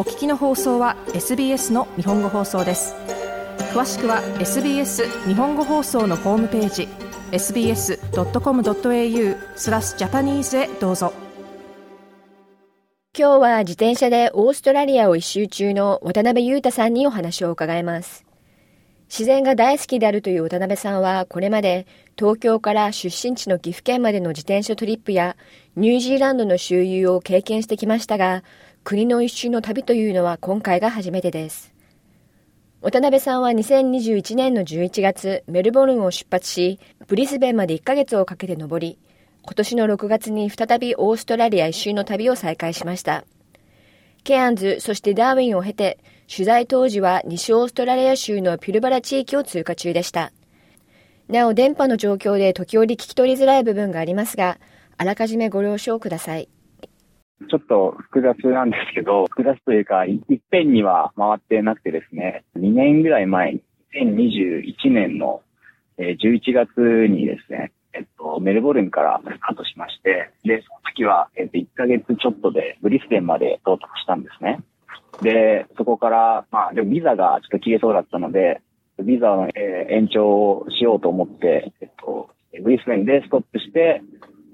お聞きの放送は SBS の日本語放送です。詳しくは SBS 日本語放送のホームページ sbs.com.au スラスジャパニーズへどうぞ。今日は自転車でオーストラリアを一周中の渡辺裕太さんにお話を伺います。自然が大好きであるという渡辺さんはこれまで東京から出身地の岐阜県までの自転車トリップやニュージーランドの周遊を経験してきましたが国の一周の旅というのは今回が初めてです。渡辺さんは2021年の11月、メルボルンを出発し、ブリスベンまで1ヶ月をかけて登り、今年の6月に再びオーストラリア一周の旅を再開しました。ケアンズ、そしてダーウィンを経て、取材当時は西オーストラリア州のピルバラ地域を通過中でした。なお、電波の状況で時折聞き取りづらい部分がありますが、あらかじめご了承ください。ちょっと複雑なんですけど、複雑というか、いっぺんには回ってなくてですね、2年ぐらい前に、2021年の11月にですね、えっと、メルボルンからスタートしまして、で、その時は、えっと、1ヶ月ちょっとでブリスベンまで到着したんですね。で、そこから、まあ、でもビザがちょっと切れそうだったので、ビザの、えー、延長をしようと思って、えっと、ブリスベンでストップして、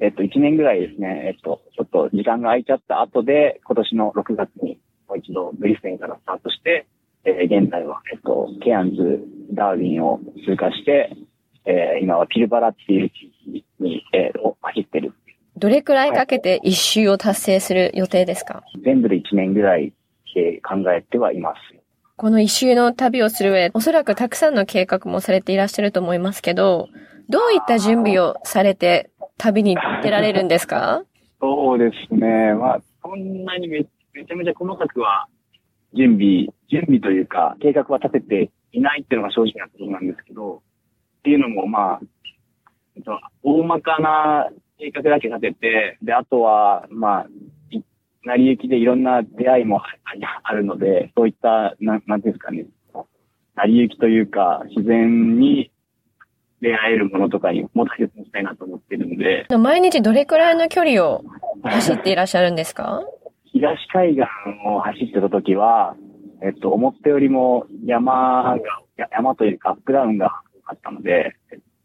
えっと、1年ぐらいですね、えっと、ちょっと時間が空いちゃった後で、今年の6月にもう一度ブリスベンからスタートして、えー、現在は、えっと、ケアンズ、ダーウィンを通過して、えー、今はピルバラっていう地域に、えー、を走ってる。どれくらいかけて一周を達成する予定ですか、全部で1年ぐらいで考えてはいます。この一周の旅をする上、おそらくたくさんの計画もされていらっしゃると思いますけど、どういった準備をされて旅に出られるんですか？そうですね。まあ、そんなにめめちゃめちゃ細かくは準備、準備というか、計画は立てていないっていうのが正直なところなんですけど、っていうのも、まあ、大まかな計画だけ立てて、で、あとは、まあ、成り行きでいろんな出会いもあるので、そういった、な、なんですかね、成り行きというか、自然に出会えるものとかにも大切にしたいなと思ってるんで。毎日どれくらいの距離を走っていらっしゃるんですか？東海岸を走ってた時は、えっと、思ったよりも山が、山というかアップダウンが多かったので、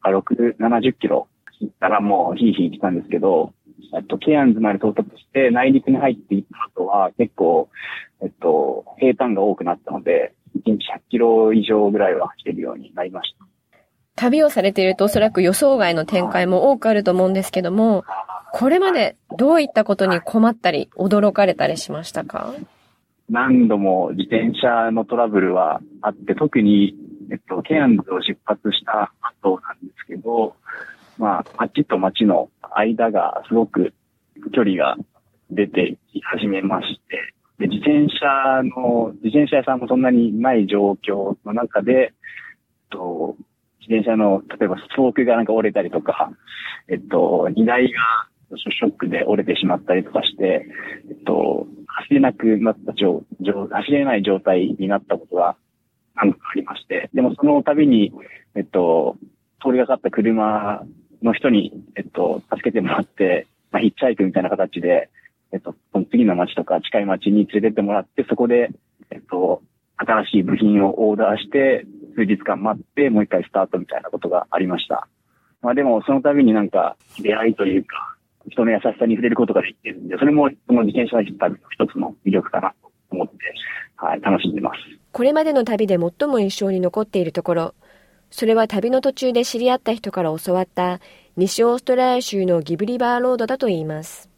6、70キロ走ったらもうヒーヒー来たんですけど、えっと、ケアンズまで到達して内陸に入っていった後は結構、えっと、平坦が多くなったので、1日100キロ以上ぐらいは走れるようになりました。旅をされているとおそらく予想外の展開も多くあると思うんですけども、これまでどういったことに困ったり、驚かれたりしましたか？何度も自転車のトラブルはあって、特に、えっと、ケアンズを出発した後なんですけど、まあ、街と街の間がすごく距離が出てき始めまして、で、自転車の、自転車屋さんもそんなにない状況の中で、と、自転車の、例えばスポークがなんか折れたりとか、えっと、荷台がショックで折れてしまったりとかして、えっと、走れなくなった状、走れない状態になったことが何度かありまして、でもその度に、えっと、通りがかった車の人に、えっと、助けてもらって、まあ、ヒッチハイクみたいな形で、えっと、その次の街とか近い街に連れてってもらって、そこで、えっと、新しい部品をオーダーして、数日間待って、もう一回スタートみたいなことがありました。まあでも、その度になんか、出会いというか、人の優しさに触れることができるんで、それも、その自転車の旅の一つの魅力かなと思って、はい、楽しんでます。これまでの旅で最も印象に残っているところ、それは旅の途中で知り合った人から教わった西オーストラリア州のギブリバーロードだといいます。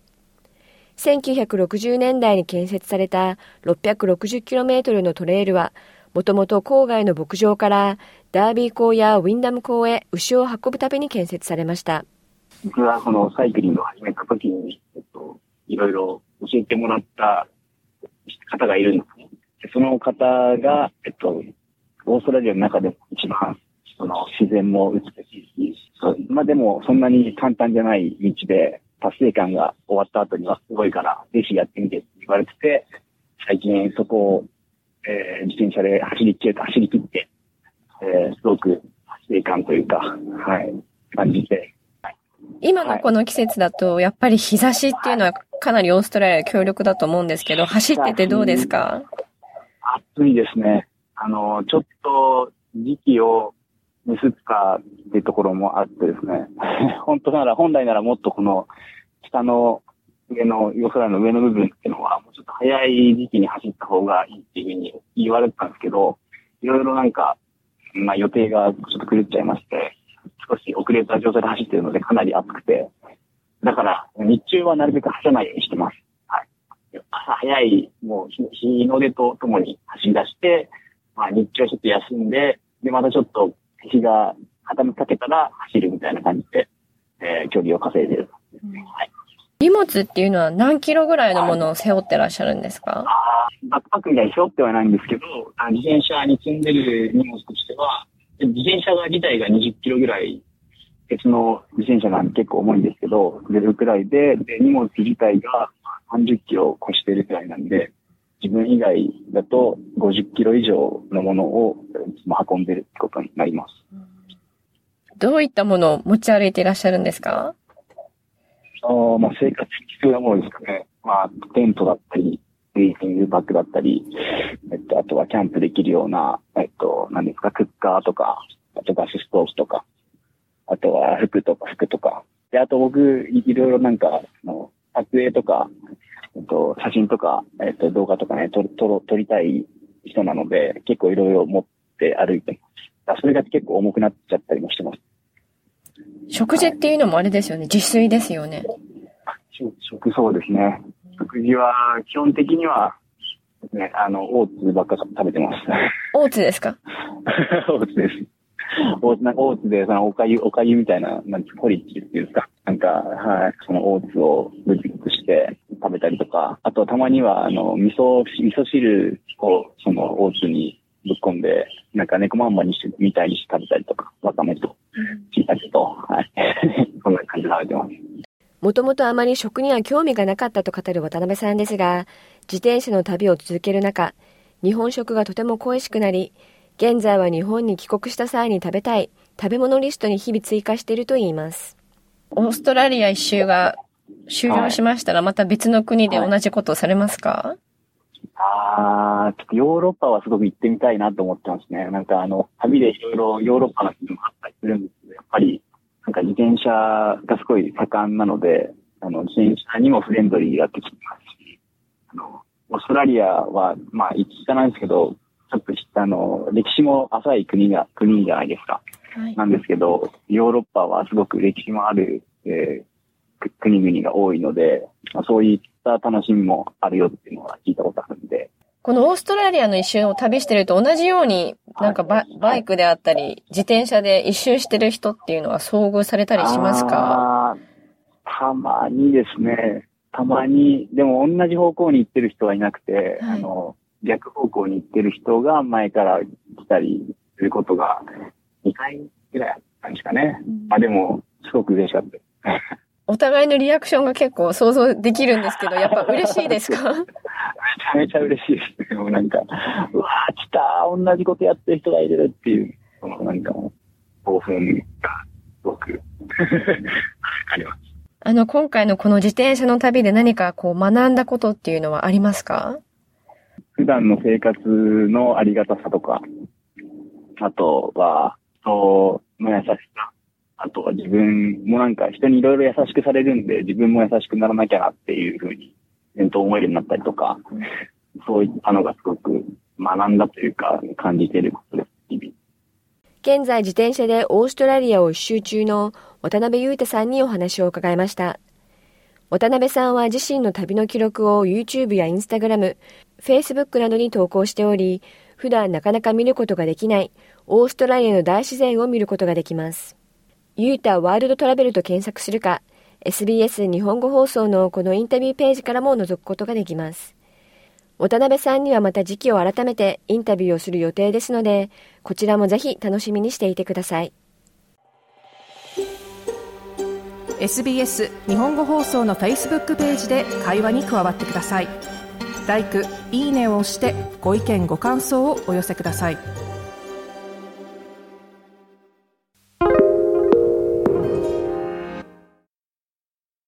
1960年代に建設された 660km のトレイルはもともと郊外の牧場からダービー港やウィンダム港へ牛を運ぶために建設されました。僕はそのサイクリングを始めた時に、えっと、いろいろ教えてもらった方がいるんですね。その方が、えっと、オーストラリアの中でも一番、その自然も美しいし、まあでもそんなに簡単じゃない道で、達成感が終わった後にはすごいから、ぜひやってみてって言われてて、最近そこをえー、自転車で走り切れた、走り切って、えー、すごく達成感というか、はい、感じて、はい、今のこの季節だと、やっぱり日差しっていうのはかなりオーストラリア強力だと思うんですけど、走っててどうですか？暑いですね。あの、ちょっと時期をミスったっていうところもあってですね。本当なら、本来ならもっとこの下の上の、夜空の上の部分っていうのは、もうちょ早い時期に走った方がいいっていうふうに言われてたんですけど、いろいろなんか、まあ予定がちょっと狂っちゃいまして、少し遅れた状態で走っているのでかなり暑くて、だから日中はなるべく走らないようにしてます。はい。朝早い、もう日の出とともに走り出して、まあ日中はちょっと休んで、で、またちょっと日が傾きかけたら走るみたいな感じで、えー、距離を稼いでる。はい。荷物っていうのは何キロぐらいのものを背負ってらっしゃるんですか？あバックパックみたいに背負ってはないんですけど、自転車に積んでる荷物としては、自転車が自体が20キロぐらい、別の自転車が結構重いんですけど、出るくらいで、で、荷物自体が30キロを超してるくらいなんで、自分以外だと50キロ以上のものを運んでるってことになります。どういったものを持ち歩いていらっしゃるんですか？あまあ生活に必要なものですかね。まあ、テントだったり、スリーピングバッグだったり、えっと、あとはキャンプできるような、えっと、何ですか、クッカーとか、あとガスストーブとか、あとは服とか服とか。で、あと僕、いろいろなんか、の撮影とか、えっと、写真とか、えっと、動画とかね、撮撮撮りたい人なので、結構いろいろ持って歩いてます。それが結構重くなっちゃったりもしてます。食事っていうのもあれですよね。自炊ですよね。食、そうですね。食事は、基本的には、ね、あの、オーツばっか食べてます。オーツですか？オーツです。オーツ、なんかオーツで、その、おかゆ、おかゆみたいな、なんポリッチっていうんですか？なんか、はい、そのオーツをブチブチして食べたりとか、あとたまには、あの、味噌、味噌汁を、その、オーツにぶっ込んで、なんか猫まんまにして、みたいにして食べたりとか、わかめと、椎茸と、はい。そんな感じで食べてます。もともとあまり食には興味がなかったと語る渡辺さんですが、自転車の旅を続ける中、日本食がとても恋しくなり、現在は日本に帰国した際に食べたい食べ物リストに日々追加しているといいます。オーストラリア一周が終了しましたら、また別の国で同じことをされますか、はいああ、ちょっとヨーロッパはすごく行ってみたいなと思ってますね。なんかあの、旅でいろいろヨーロッパの気分もあったりするんですけど、やっぱり、なんか自転車がすごい盛んなので、あの、自転車にもフレンドリーになってきてますし、あの、オーストラリアは、まあ、一下なんですけど、ちょっとあの、歴史も浅い国が、国じゃないですか。はい、なんですけど、ヨーロッパはすごく歴史もある、えー、国々が多いので、まあ、そういった楽しみもあるよっていうのは聞いたことあるんで。このオーストラリアの一周を旅してると同じように、なんかバ,、バイクであったり、自転車で一周してる人っていうのは遭遇されたりしますか？たまにですね。たまに、でも同じ方向に行ってる人はいなくて、はい、あの、逆方向に行ってる人が前から来たりすることが2回ぐらいあったんですかね。うん、あ、でも、すごく嬉しかった。お互いのリアクションが結構想像できるんですけど、やっぱ嬉しいですか？ゃめちゃ嬉しいですもうなんか、うわー来た同じことやってる人がいるっていう、そのなんかもう、興奮がすごくあります。あの、今回のこの自転車の旅で何かこう学んだことっていうのはありますか？普段の生活のありがたさとか、あとは、人の優しさあとは自分もなんか人にいろいろ優しくされるんで、自分も優しくならなきゃなっていうふうに、念頭思えるようになったりとか、そういったのがすごく学んだというか、感じていることです、日々。現在自転車でオーストラリアを一周中の渡辺裕太さんにお話を伺いました。渡辺さんは自身の旅の記録を YouTube や Instagram、Facebook などに投稿しており、普段なかなか見ることができないオーストラリアの大自然を見ることができます。ユータワールドトラベルと検索するか、SBS 日本語放送のこのインタビューページからも覗くことができます。渡辺さんにはまた時期を改めてインタビューをする予定ですので、こちらもぜひ楽しみにしていてください。SBS 日本語放送の Facebook ページで会話に加わってください。l i いいねを押してご意見ご感想をお寄せください。